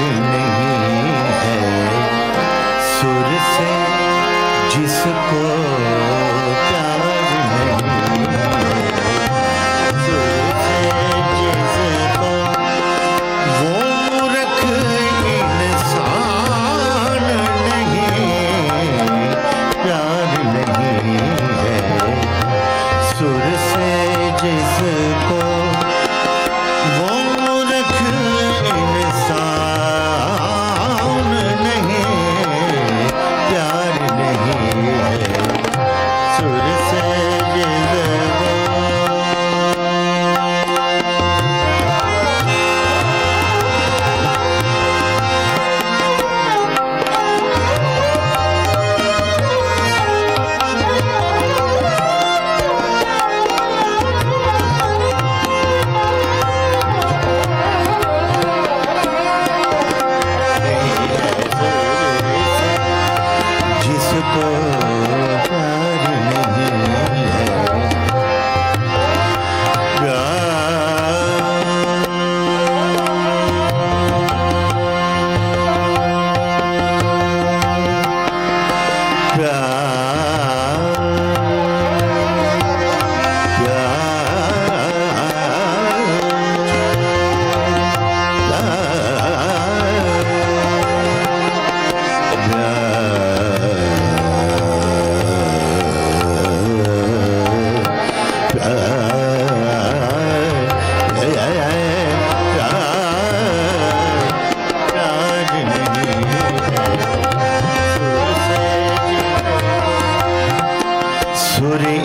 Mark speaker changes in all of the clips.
Speaker 1: نہیں ہے سر سے جس کو سے بری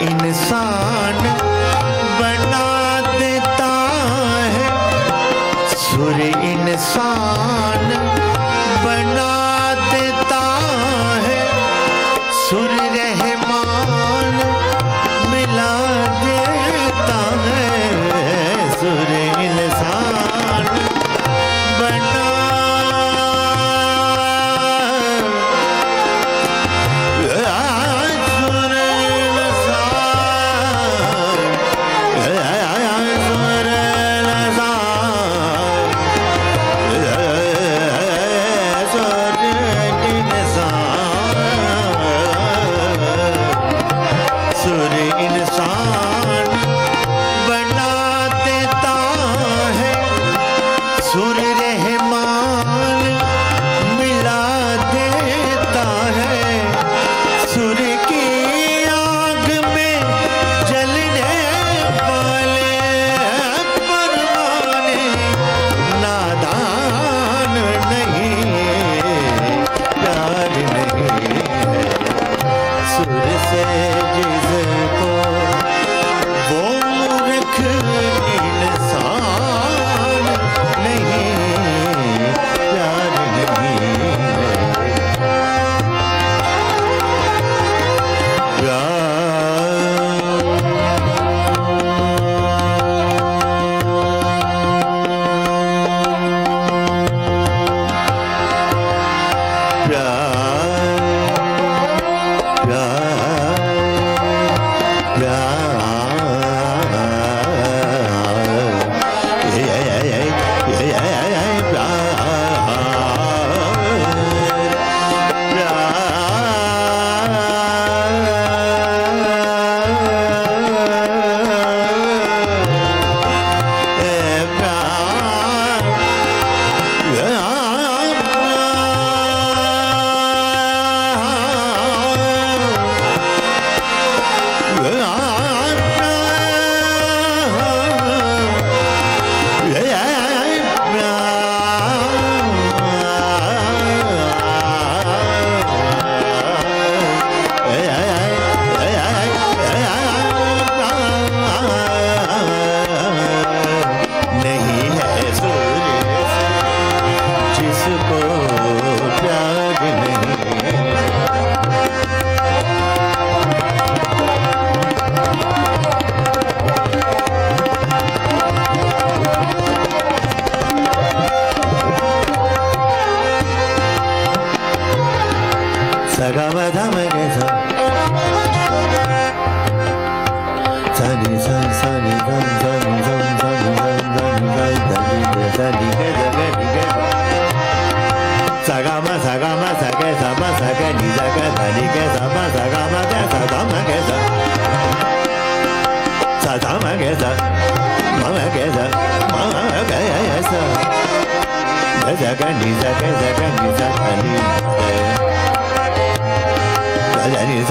Speaker 1: زانی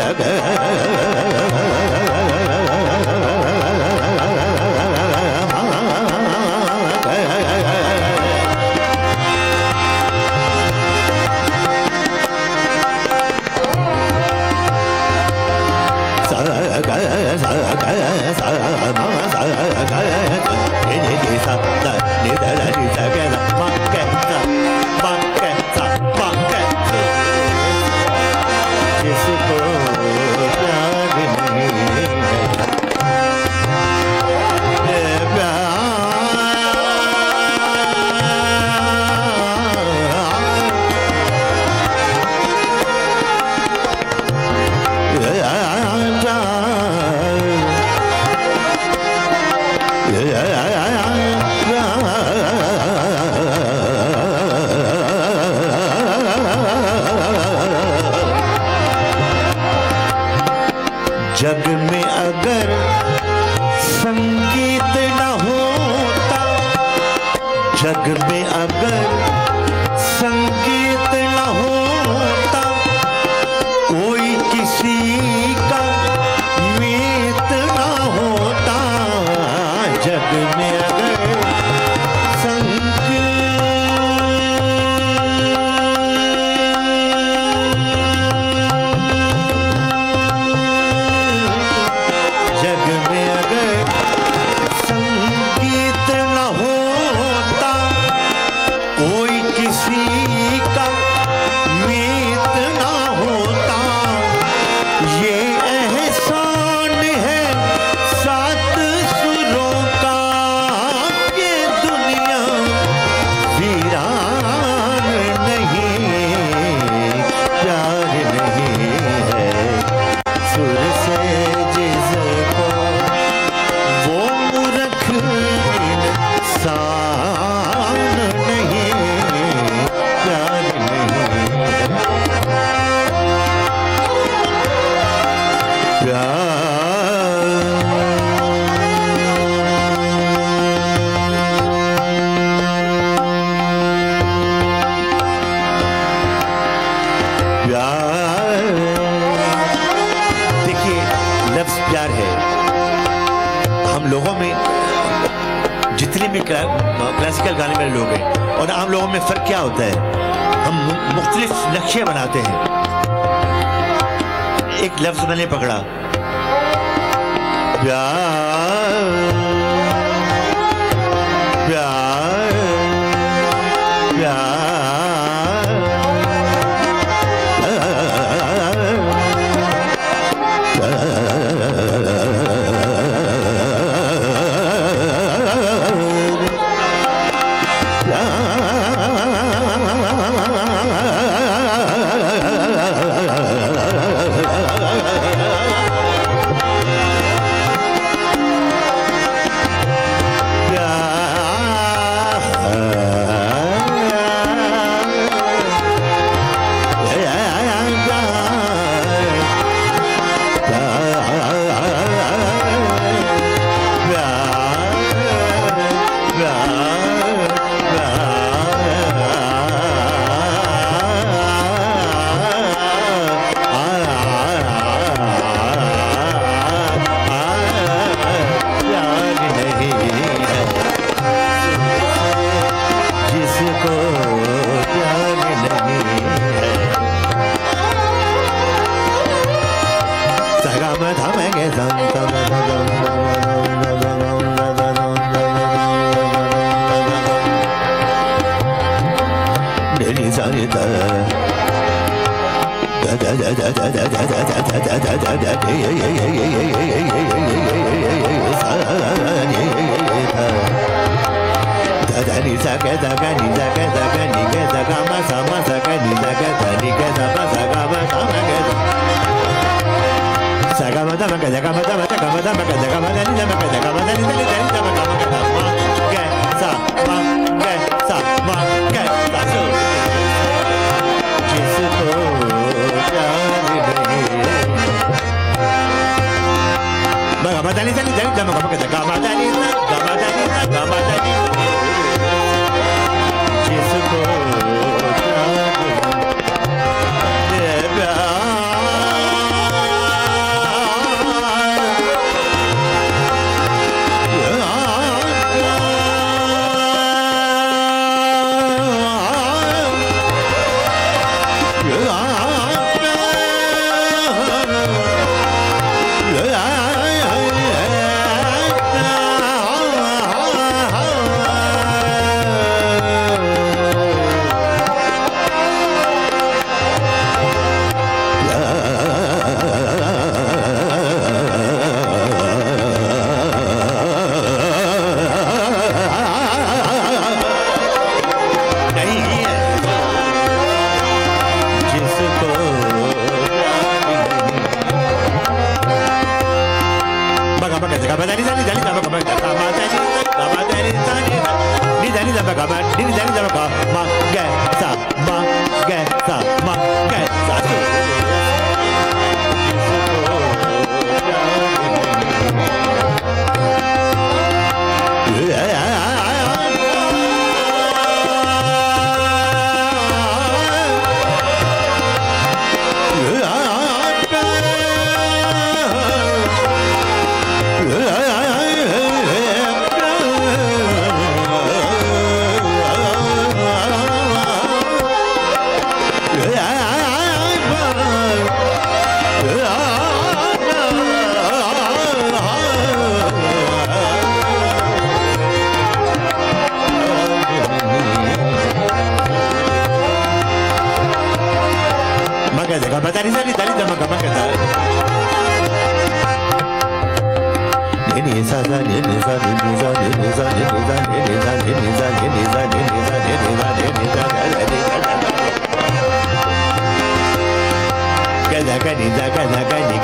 Speaker 1: کر گانے والے لوگ ہیں۔ اور عام لوگوں میں فرق کیا ہوتا ہے؟ ہم مختلف نقشے بناتے ہیں۔ ایک لفظ میں نے پکڑا۔ پیار۔ جگہ میں تو نہ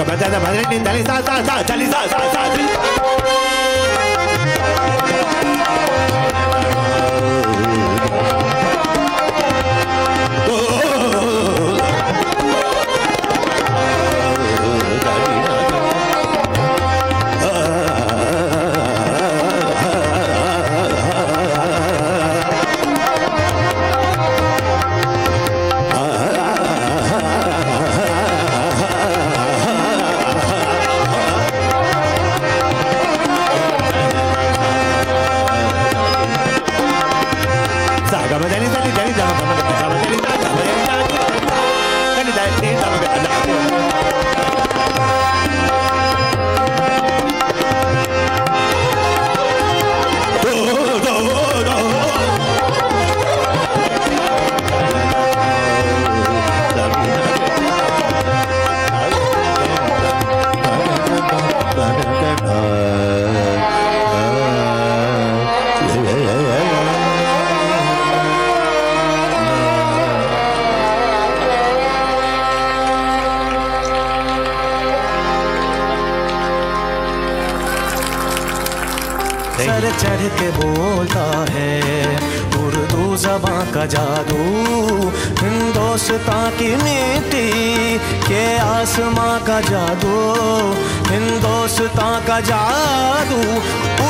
Speaker 1: Mama ka bada da madre جگ جان پتا کہ
Speaker 2: سر چڑھ کے بولتا ہے۔ اردو زباں کا جادو، ہندوستان کی مٹی کے آسماں کا جادو، ہندوستان کا جادو،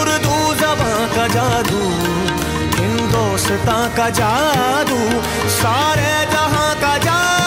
Speaker 2: اردو زباں کا جادو، ہندوستان کا جادو، سارے جہاں کا جادو۔